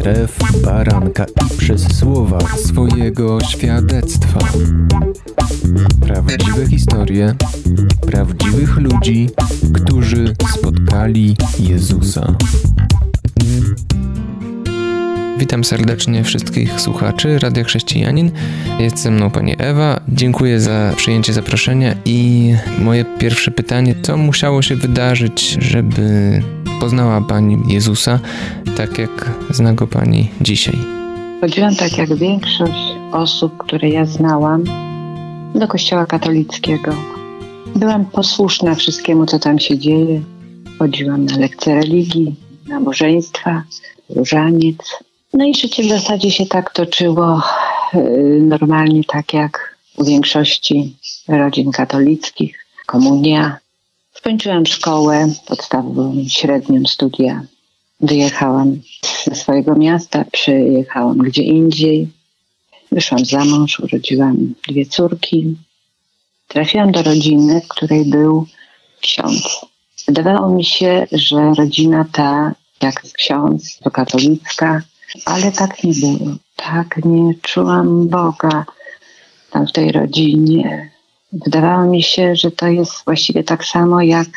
krew baranka i przez słowa swojego świadectwa. Prawdziwe historie prawdziwych ludzi, którzy spotkali Jezusa. Witam serdecznie wszystkich słuchaczy Radia Chrześcijanin. Jest ze mną pani Ewa. Dziękuję za przyjęcie zaproszenia i moje pierwsze pytanie, co musiało się wydarzyć, żeby poznała pani Jezusa tak jak zna go pani dzisiaj? Chodziłam tak jak większość osób, które ja znałam, do kościoła katolickiego. Byłam posłuszna wszystkiemu, co tam się dzieje. Chodziłam na lekcje religii, nabożeństwa, różaniec. No i życie w zasadzie się tak toczyło yy, normalnie, tak jak u większości rodzin katolickich. Komunia. Skończyłam szkołę podstawową, średnią studia. Wyjechałam ze swojego miasta, przyjechałam gdzie indziej. Wyszłam za mąż, urodziłam dwie córki. Trafiłam do rodziny, w której był ksiądz. Wydawało mi się, że rodzina ta, jak ksiądz, to katolicka, ale tak nie było. Tak nie czułam Boga tam w tej rodzinie. Wydawało mi się, że to jest właściwie tak samo jak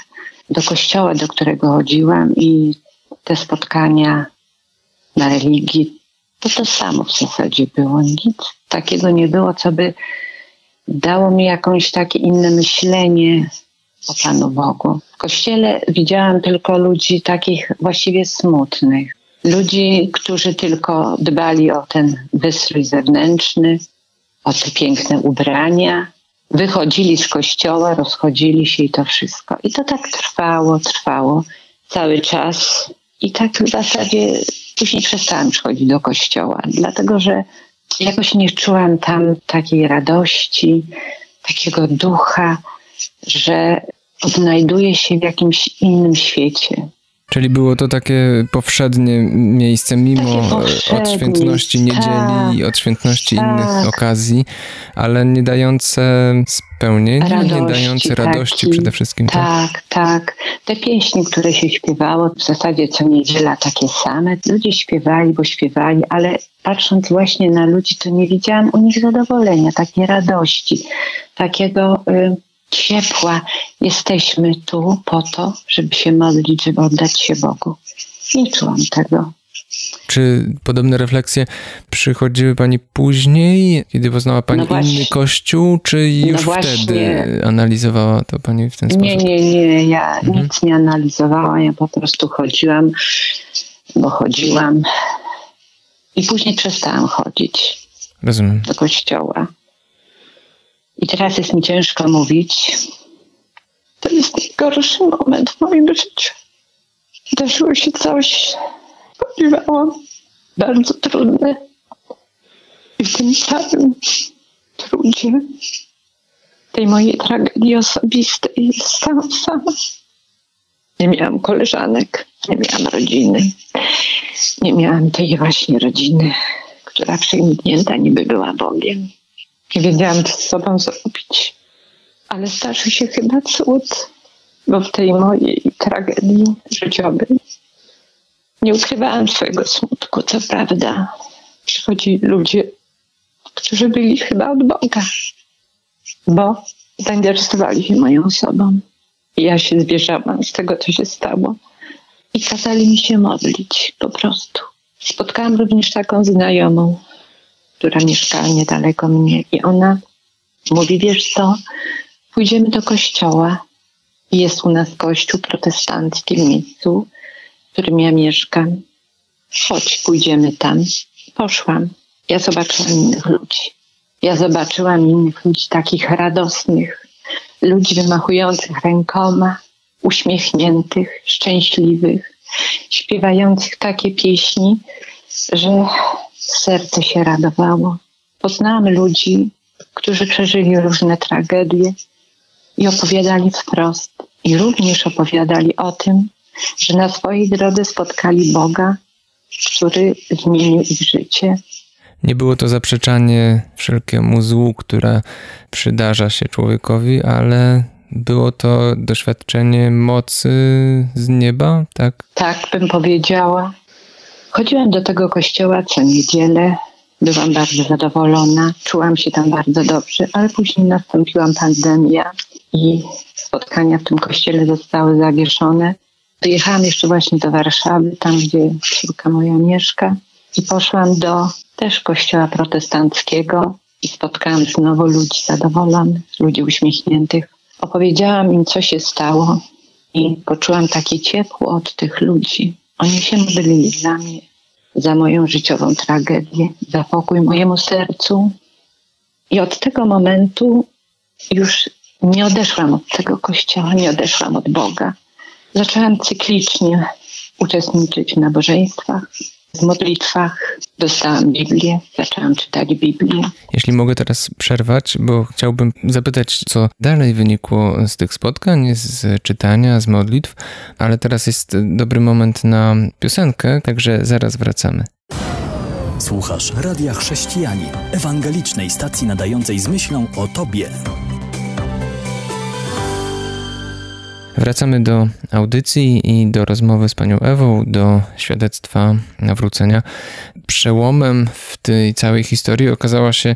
do kościoła, do którego chodziłam i te spotkania na religii. To to samo w zasadzie było. Nic takiego nie było, co by dało mi jakąś takie inne myślenie o Panu Bogu. W kościele widziałam tylko ludzi takich właściwie smutnych. Ludzi, którzy tylko dbali o ten wystrój zewnętrzny, o te piękne ubrania. Wychodzili z kościoła, rozchodzili się i to wszystko. I to tak trwało, trwało cały czas. I tak w zasadzie później przestałam przychodzić do kościoła, dlatego że jakoś nie czułam tam takiej radości, takiego ducha, że odnajduję się w jakimś innym świecie. Czyli było to takie powszednie miejsce, mimo odświętności niedzieli, tak, odświętności tak. innych okazji, ale nie dające spełnienia, radości, nie dające radości przede wszystkim. Tak? tak, tak. Te pieśni, które się śpiewało, w zasadzie co niedziela takie same. Ludzie śpiewali, bo śpiewali, ale patrząc właśnie na ludzi, to nie widziałam u nich zadowolenia, takiej radości, takiego... Y ciepła. Jesteśmy tu po to, żeby się modlić, żeby oddać się Bogu. Nie czułam tego. Czy podobne refleksje przychodziły Pani później, kiedy poznała Pani no inny kościół, czy już no wtedy analizowała to Pani w ten sposób? Nie, nie, nie. Ja mhm. nic nie analizowałam. Ja po prostu chodziłam, bo chodziłam i później przestałam chodzić Rozumiem. do kościoła. I teraz jest mi ciężko mówić. To jest najgorszy moment w moim życiu. Zdarzyło się coś, spodziewałam, bardzo trudne. I w tym całym trudzie tej mojej tragedii osobistej zostałam sama. Nie miałam koleżanek, nie miałam rodziny, nie miałam tej właśnie rodziny, która przejmnięta niby była Bogiem. Nie wiedziałam, co z sobą zrobić. Ale zdarzył się chyba cud, bo w tej mojej tragedii życiowej nie ukrywałam swojego smutku, co prawda. Przychodzili ludzie, którzy byli chyba od Boga, bo zainteresowali się moją osobą. I ja się zwierzałam z tego, co się stało. I kazali mi się modlić po prostu. Spotkałam również taką znajomą, która mieszkała niedaleko mnie i ona mówi, wiesz co, pójdziemy do kościoła. Jest u nas kościół protestancki w miejscu, w którym ja mieszkam. Chodź, pójdziemy tam. Poszłam. Ja zobaczyłam innych ludzi. Ja zobaczyłam innych ludzi takich radosnych, ludzi wymachujących rękoma, uśmiechniętych, szczęśliwych, śpiewających takie pieśni, że serce się radowało. Poznałam ludzi, którzy przeżyli różne tragedie i opowiadali wprost. I również opowiadali o tym, że na swojej drodze spotkali Boga, który zmienił ich życie. Nie było to zaprzeczanie wszelkiemu złu, które przydarza się człowiekowi, ale było to doświadczenie mocy z nieba, tak? Tak bym powiedziała Chodziłam do tego kościoła co niedzielę. Byłam bardzo zadowolona, czułam się tam bardzo dobrze, ale później nastąpiła pandemia i spotkania w tym kościele zostały zawieszone. Dojechałam jeszcze właśnie do Warszawy, tam gdzie córka moja mieszka i poszłam do też kościoła protestanckiego i spotkałam znowu ludzi zadowolonych, ludzi uśmiechniętych. Opowiedziałam im, co się stało i poczułam takie ciepło od tych ludzi. Oni się modlili dla mnie, za moją życiową tragedię, za pokój mojemu sercu. I od tego momentu już nie odeszłam od tego kościoła, nie odeszłam od Boga. Zaczęłam cyklicznie uczestniczyć w nabożeństwach, w modlitwach. Dostałam Biblię, zaczęłam czytać Biblię. Jeśli mogę teraz przerwać, bo chciałbym zapytać, co dalej wynikło z tych spotkań, z czytania, z modlitw, ale teraz jest dobry moment na piosenkę, także zaraz wracamy. Słuchasz Radia Chrześcijani, ewangelicznej stacji nadającej z myślą o Tobie. Wracamy do audycji i do rozmowy z panią Ewą, do świadectwa nawrócenia. Przełomem w tej całej historii okazała się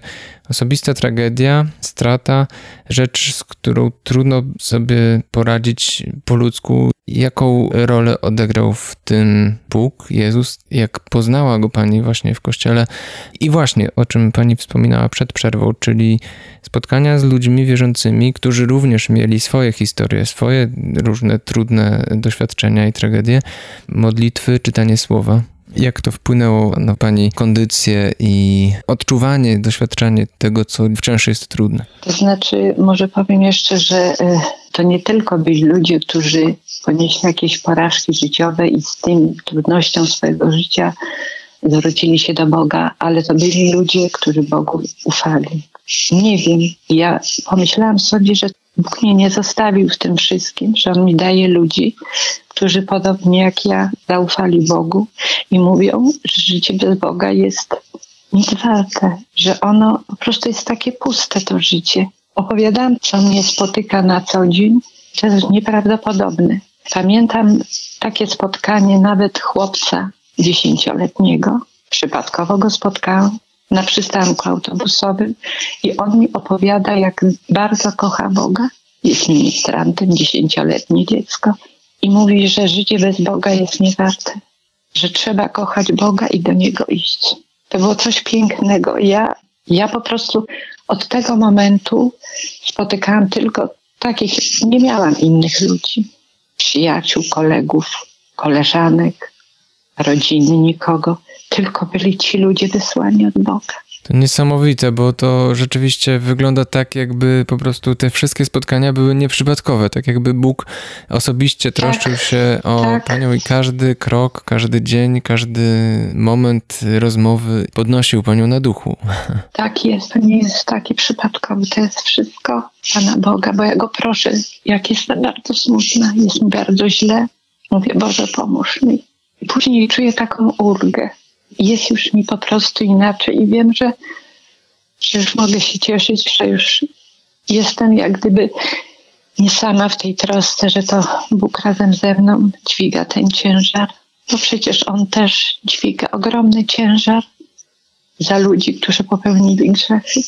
osobista tragedia, strata, rzecz, z którą trudno sobie poradzić po ludzku. Jaką rolę odegrał w tym Bóg, Jezus? Jak poznała go pani właśnie w kościele? I właśnie o czym pani wspominała przed przerwą, czyli spotkania z ludźmi wierzącymi, którzy również mieli swoje historie, swoje różne trudne doświadczenia i tragedie, modlitwy, czytanie słowa. Jak to wpłynęło na Pani kondycję i odczuwanie, doświadczanie tego, co wciąż jest trudne? To znaczy, może powiem jeszcze, że y, to nie tylko byli ludzie, którzy ponieśli jakieś porażki życiowe i z tym trudnością swojego życia zwrócili się do Boga, ale to byli ludzie, którzy Bogu ufali. Nie wiem, ja pomyślałam sobie, że Bóg mnie nie zostawił w tym wszystkim, że On mi daje ludzi, którzy podobnie jak ja zaufali Bogu i mówią, że życie bez Boga jest nic warte, że ono po prostu jest takie puste to życie. Opowiadam, co mnie spotyka na co dzień, to jest nieprawdopodobne. Pamiętam takie spotkanie nawet chłopca dziesięcioletniego. Przypadkowo go spotkałam na przystanku autobusowym i on mi opowiada, jak bardzo kocha Boga. Jest ministrantem, dziesięcioletnie dziecko i mówi, że życie bez Boga jest niewarte, że trzeba kochać Boga i do Niego iść. To było coś pięknego. Ja, ja po prostu od tego momentu spotykałam tylko takich, nie miałam innych ludzi, przyjaciół, kolegów, koleżanek, rodziny, nikogo, tylko byli ci ludzie wysłani od Boga. To niesamowite, bo to rzeczywiście wygląda tak, jakby po prostu te wszystkie spotkania były nieprzypadkowe, tak jakby Bóg osobiście tak, troszczył tak, się o tak. panią i każdy krok, każdy dzień, każdy moment rozmowy podnosił panią na duchu. Tak jest, to nie jest taki przypadkowy, to jest wszystko Pana Boga, bo ja go proszę, jak jestem bardzo smutna, jest mi bardzo źle, mówię, Boże, pomóż mi. Później czuję taką ulgę, jest już mi po prostu inaczej i wiem, że, że już mogę się cieszyć, że już jestem jak gdyby nie sama w tej trosce, że to Bóg razem ze mną dźwiga ten ciężar, bo przecież On też dźwiga ogromny ciężar za ludzi, którzy popełnili grzechy.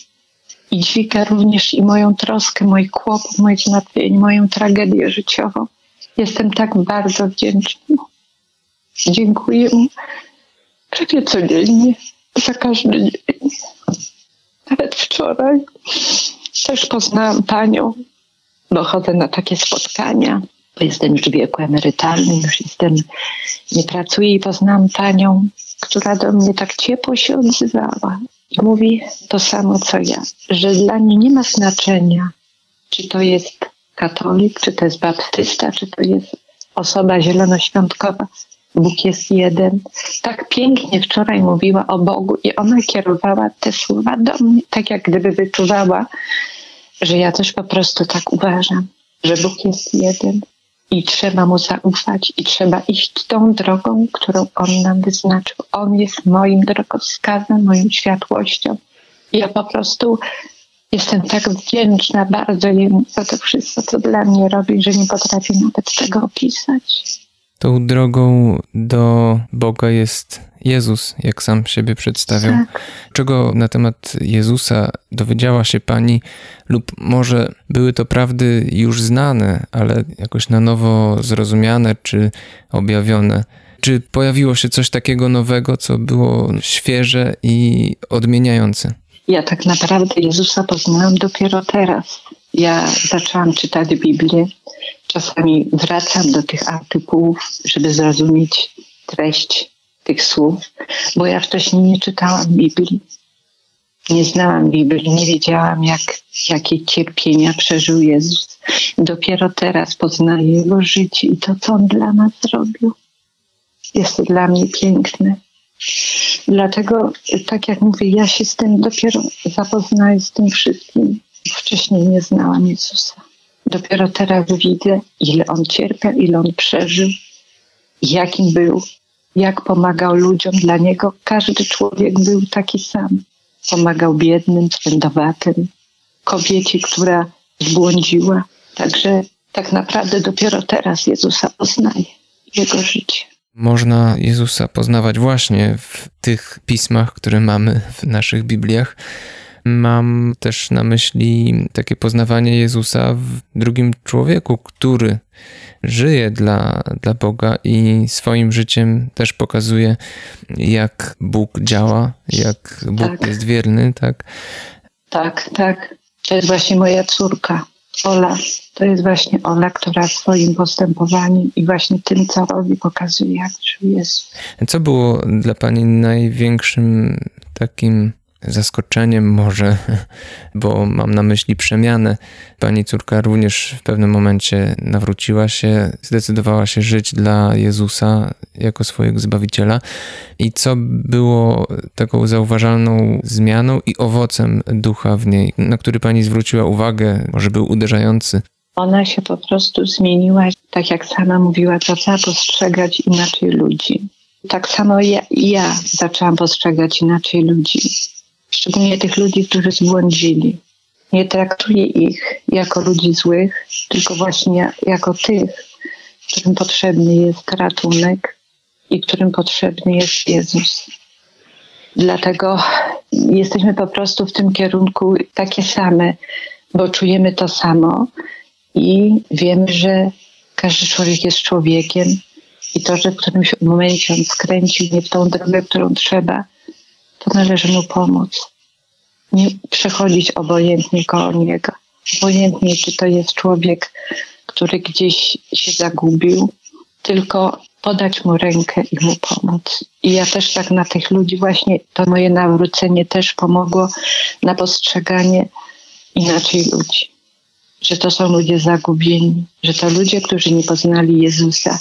I dźwiga również i moją troskę, mój kłopot, moje zmartwienie, moją tragedię życiową. Jestem tak bardzo wdzięczna. Dziękuję mu prawie codziennie, za każdy dzień. Nawet wczoraj też poznałam panią, bo chodzę na takie spotkania, bo jestem już w wieku emerytalnym, już jestem, nie pracuję i poznałam panią, która do mnie tak ciepło się odzywała. I mówi to samo co ja, że dla niej nie ma znaczenia, czy to jest katolik, czy to jest baptysta, czy to jest osoba zielonoświątkowa. Bóg jest jeden. Tak pięknie wczoraj mówiła o Bogu i ona kierowała te słowa do mnie, tak jak gdyby wyczuwała, że ja też po prostu tak uważam, że Bóg jest jeden i trzeba mu zaufać i trzeba iść tą drogą, którą on nam wyznaczył. On jest moim drogowskazem, moją światłością. Ja po prostu jestem tak wdzięczna bardzo jemu za to wszystko, co dla mnie robi, że nie potrafię nawet tego opisać. Tą drogą do Boga jest Jezus, jak sam siebie przedstawiał. Tak. Czego na temat Jezusa dowiedziała się pani, lub może były to prawdy już znane, ale jakoś na nowo zrozumiane czy objawione? Czy pojawiło się coś takiego nowego, co było świeże i odmieniające? Ja tak naprawdę Jezusa poznałam dopiero teraz. Ja zaczęłam czytać Biblię. Czasami wracam do tych artykułów, żeby zrozumieć treść tych słów, bo ja wcześniej nie czytałam Biblii. Nie znałam Biblii, nie wiedziałam, jak, jakie cierpienia przeżył Jezus. Dopiero teraz poznaję Jego życie i to, co On dla nas zrobił. Jest to dla mnie piękne. Dlatego, tak jak mówię, ja się z tym dopiero zapoznaję z tym wszystkim. Wcześniej nie znałam Jezusa. Dopiero teraz widzę, ile On cierpiał, ile On przeżył, jakim był, jak pomagał ludziom. Dla Niego każdy człowiek był taki sam. Pomagał biednym, swędowatym, kobiecie, która zbłądziła. Także tak naprawdę dopiero teraz Jezusa poznaję, Jego życie. Można Jezusa poznawać właśnie w tych pismach, które mamy w naszych Bibliach. Mam też na myśli takie poznawanie Jezusa w drugim człowieku, który żyje dla, dla Boga i swoim życiem też pokazuje, jak Bóg działa, jak Bóg Tak. jest wierny, tak? Tak, tak. To jest właśnie moja córka, Ola. To jest właśnie Ola, która swoim postępowaniem i właśnie tym, co robi, pokazuje, jak żył Jezus. Co było dla Pani największym takim zaskoczeniem może, bo mam na myśli przemianę. Pani córka również w pewnym momencie nawróciła się, zdecydowała się żyć dla Jezusa jako swojego Zbawiciela. I co było taką zauważalną zmianą i owocem ducha w niej, na który Pani zwróciła uwagę, może był uderzający? Ona się po prostu zmieniła, tak jak sama mówiła, zaczęła postrzegać inaczej ludzi. Tak samo ja, ja zaczęłam postrzegać inaczej ludzi. Szczególnie tych ludzi, którzy zbłądzili. Nie traktuję ich jako ludzi złych, tylko właśnie jako tych, którym potrzebny jest ratunek i którym potrzebny jest Jezus. Dlatego jesteśmy po prostu w tym kierunku takie same, bo czujemy to samo i wiemy, że każdy człowiek jest człowiekiem i to, że w którymś momencie on skręcił nie w tą drogę, którą trzeba, to należy mu pomóc. Nie przechodzić obojętnie koło niego. Obojętnie, czy to jest człowiek, który gdzieś się zagubił, tylko podać mu rękę i mu pomóc. I ja też tak na tych ludzi właśnie, to moje nawrócenie też pomogło na postrzeganie inaczej ludzi. Że to są ludzie zagubieni, że to ludzie, którzy nie poznali Jezusa.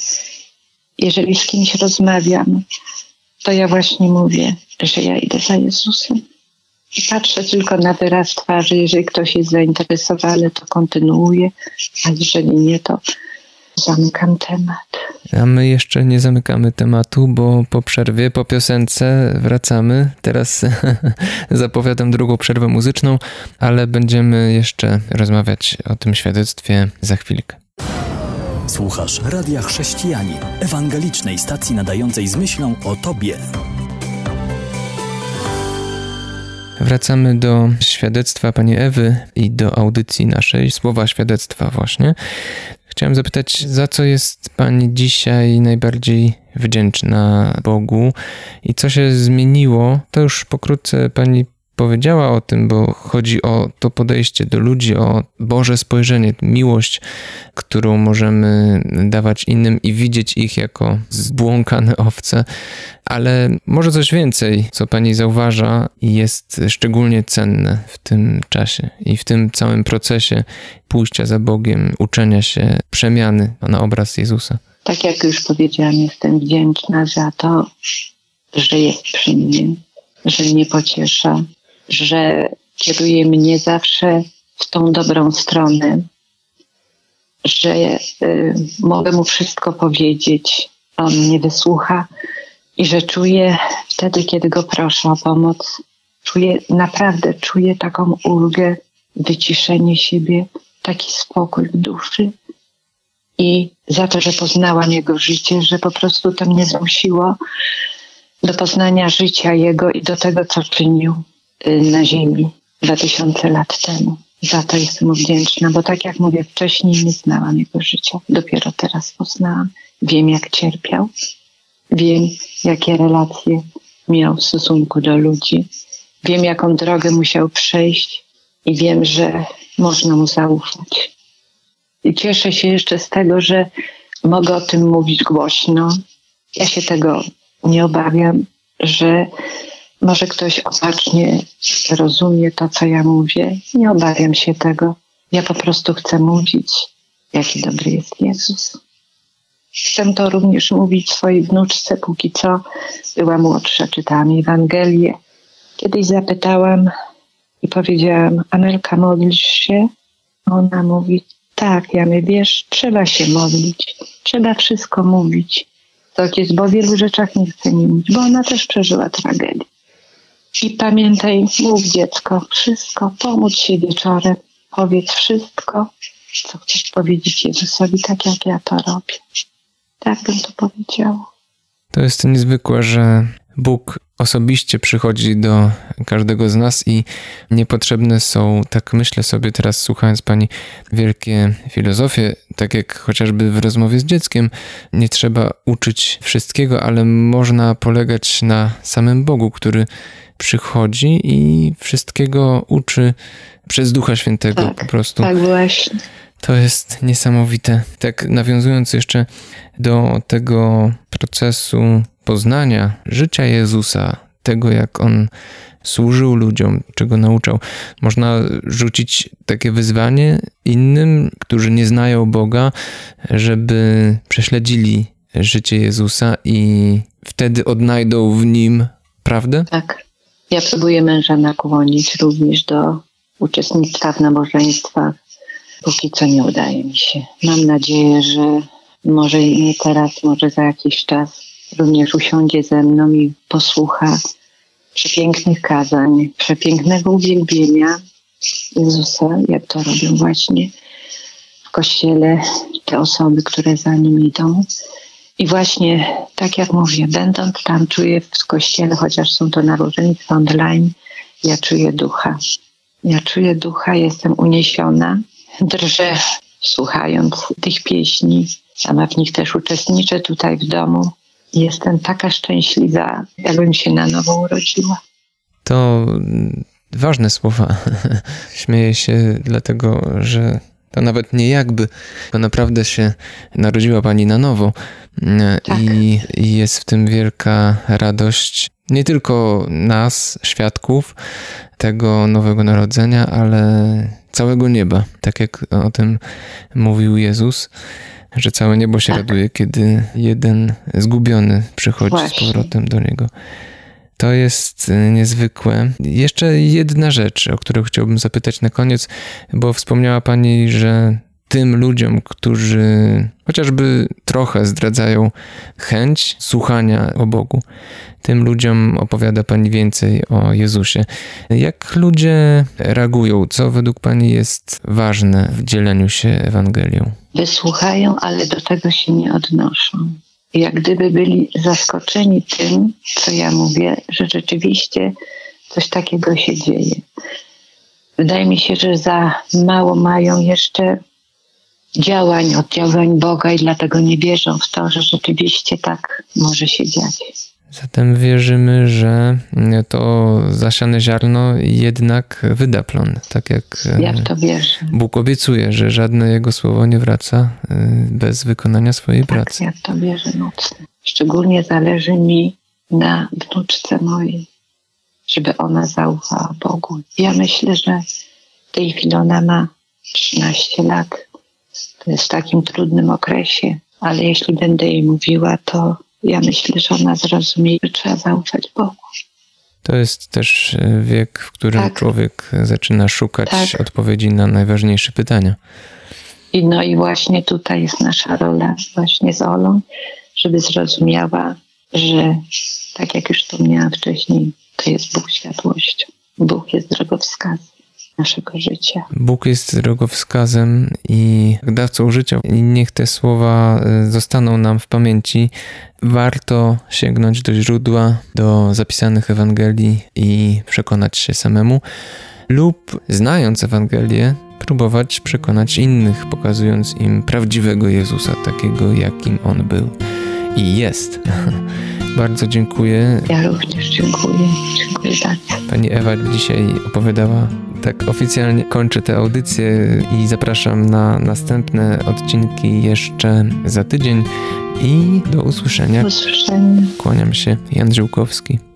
Jeżeli z kimś rozmawiam, to ja właśnie mówię, że ja idę za Jezusem. I patrzę tylko na wyraz twarzy. Jeżeli ktoś jest zainteresowany, to kontynuuję, a jeżeli nie, to zamykam temat. A my jeszcze nie zamykamy tematu, bo po przerwie, po piosence wracamy. Teraz zapowiadam drugą przerwę muzyczną, ale będziemy jeszcze rozmawiać o tym świadectwie za chwilkę. Słuchasz Radia Chrześcijani, ewangelicznej stacji nadającej z myślą o Tobie. Wracamy do świadectwa pani Ewy i do audycji naszej, słowa świadectwa właśnie. Chciałem zapytać, za co jest pani dzisiaj najbardziej wdzięczna Bogu i co się zmieniło? To już pokrótce pani powiedziała o tym, bo chodzi o to podejście do ludzi, o Boże spojrzenie, miłość, którą możemy dawać innym i widzieć ich jako zbłąkane owce, ale może coś więcej, co pani zauważa jest szczególnie cenne w tym czasie i w tym całym procesie pójścia za Bogiem, uczenia się przemiany na obraz Jezusa. Tak jak już powiedziałam, jestem wdzięczna za to, że jest przy mnie, że mnie pociesza, że kieruje mnie zawsze w tą dobrą stronę, że y, mogę mu wszystko powiedzieć, on mnie wysłucha i że czuję wtedy, kiedy go proszę o pomoc, czuję, naprawdę czuję taką ulgę, wyciszenie siebie, taki spokój w duszy i za to, że poznałam jego życie, że po prostu to mnie zmusiło do poznania życia Jego i do tego, co czynił na ziemi 2000 lat temu. Za to jestem mu wdzięczna, bo tak jak mówię, wcześniej nie znałam Jego życia. Dopiero teraz poznałam. Wiem, jak cierpiał. Wiem, jakie relacje miał w stosunku do ludzi. Wiem, jaką drogę musiał przejść i wiem, że można mu zaufać. I cieszę się jeszcze z tego, że mogę o tym mówić głośno. Ja się tego nie obawiam, że może ktoś opacznie rozumie to, co ja mówię. Nie obawiam się tego. Ja po prostu chcę mówić, jaki dobry jest Jezus. Chcę to również mówić swojej wnuczce, póki co była młodsza, czytałam Ewangelię. Kiedyś zapytałam i powiedziałam, Amelka, modlisz się? Ona mówi, tak, ja my wiesz, trzeba się modlić, trzeba wszystko mówić. Tak jest, bo o wielu rzeczach nie chce nie mówić, bo ona też przeżyła tragedię. I pamiętaj, mów dziecko, wszystko, pomóc się wieczorem, powiedz wszystko, co chcesz powiedzieć Jezusowi, tak jak ja to robię. Tak bym to powiedziała. To jest niezwykłe, że Bóg osobiście przychodzi do każdego z nas i niepotrzebne są, tak myślę sobie teraz słuchając Pani, wielkie filozofie, tak jak chociażby w rozmowie z dzieckiem, nie trzeba uczyć wszystkiego, ale można polegać na samym Bogu, który przychodzi i wszystkiego uczy przez Ducha Świętego tak, po prostu. Tak, właśnie. To jest niesamowite. Tak nawiązując jeszcze do tego procesu poznania życia Jezusa, tego jak on służył ludziom, czego nauczał, można rzucić takie wyzwanie innym, którzy nie znają Boga, żeby prześledzili życie Jezusa i wtedy odnajdą w nim prawdę? Tak. Ja próbuję męża nakłonić również do uczestnictwa w nabożeństwach. Póki co nie udaje mi się. Mam nadzieję, że może nie teraz, może za jakiś czas również usiądzie ze mną i posłucha przepięknych kazań, przepięknego uwielbienia Jezusa, jak to robią właśnie w kościele te osoby, które za nim idą. I właśnie, tak jak mówię, będąc tam, czuję w kościele, chociaż są to nabożeństwa online, ja czuję ducha. Ja czuję ducha, jestem uniesiona, drżę słuchając tych pieśni. Sama w nich też uczestniczę tutaj w domu. Jestem taka szczęśliwa, jakbym się na nowo urodziła. To ważne słowa. Śmieję się dlatego, że to nawet nie jakby, to naprawdę się narodziła Pani na nowo. Tak. I, I jest w tym wielka radość nie tylko nas, świadków tego nowego narodzenia, ale całego nieba. Tak jak o tym mówił Jezus, że całe niebo się tak. raduje, kiedy jeden zgubiony przychodzi Właśnie. z powrotem do niego. To jest y, niezwykłe. Jeszcze jedna rzecz, o którą chciałbym zapytać na koniec, bo wspomniała Pani, że tym ludziom, którzy chociażby trochę zdradzają chęć słuchania o Bogu, tym ludziom opowiada Pani więcej o Jezusie. Jak ludzie reagują? Co według Pani jest ważne w dzieleniu się Ewangelią? Wysłuchają, ale do tego się nie odnoszą jak gdyby byli zaskoczeni tym, co ja mówię, że rzeczywiście coś takiego się dzieje. Wydaje mi się, że za mało mają jeszcze działań, oddziaływań Boga i dlatego nie wierzą w to, że rzeczywiście tak może się dziać. Zatem wierzymy, że to zasiane ziarno jednak wyda plon, tak jak ja w to wierzę. Bóg obiecuje, że żadne Jego słowo nie wraca y, bez wykonania swojej tak, pracy. Ja w to wierzę mocno. Szczególnie zależy mi na wnuczce mojej, żeby ona zaufała Bogu. Ja myślę, że w tej chwili ona ma 13 lat. To jest w takim trudnym okresie, ale jeśli będę jej mówiła, to ja myślę, że ona zrozumie, że trzeba zaufać Bogu. To jest też e, wiek, w którym tak. człowiek zaczyna szukać tak. odpowiedzi na najważniejsze pytania. I no i właśnie tutaj jest nasza rola właśnie z Olą, żeby zrozumiała, że tak jak już wspomniałam wcześniej, to jest Bóg światłością. Bóg jest drogowskazem. Naszego życia. Bóg jest drogowskazem i dawcą życia i niech te słowa y, zostaną nam w pamięci. Warto sięgnąć do źródła, do zapisanych Ewangelii i przekonać się samemu, lub znając Ewangelię, próbować przekonać innych, pokazując im prawdziwego Jezusa, takiego jakim On był i jest. Bardzo dziękuję. Ja również dziękuję. Dziękuję bardzo. Pani Ewa dzisiaj opowiadała tak oficjalnie kończę tę audycję i zapraszam na następne odcinki jeszcze za tydzień i do usłyszenia. Do usłyszenia. Kłaniam się, Jan Żyłkowski.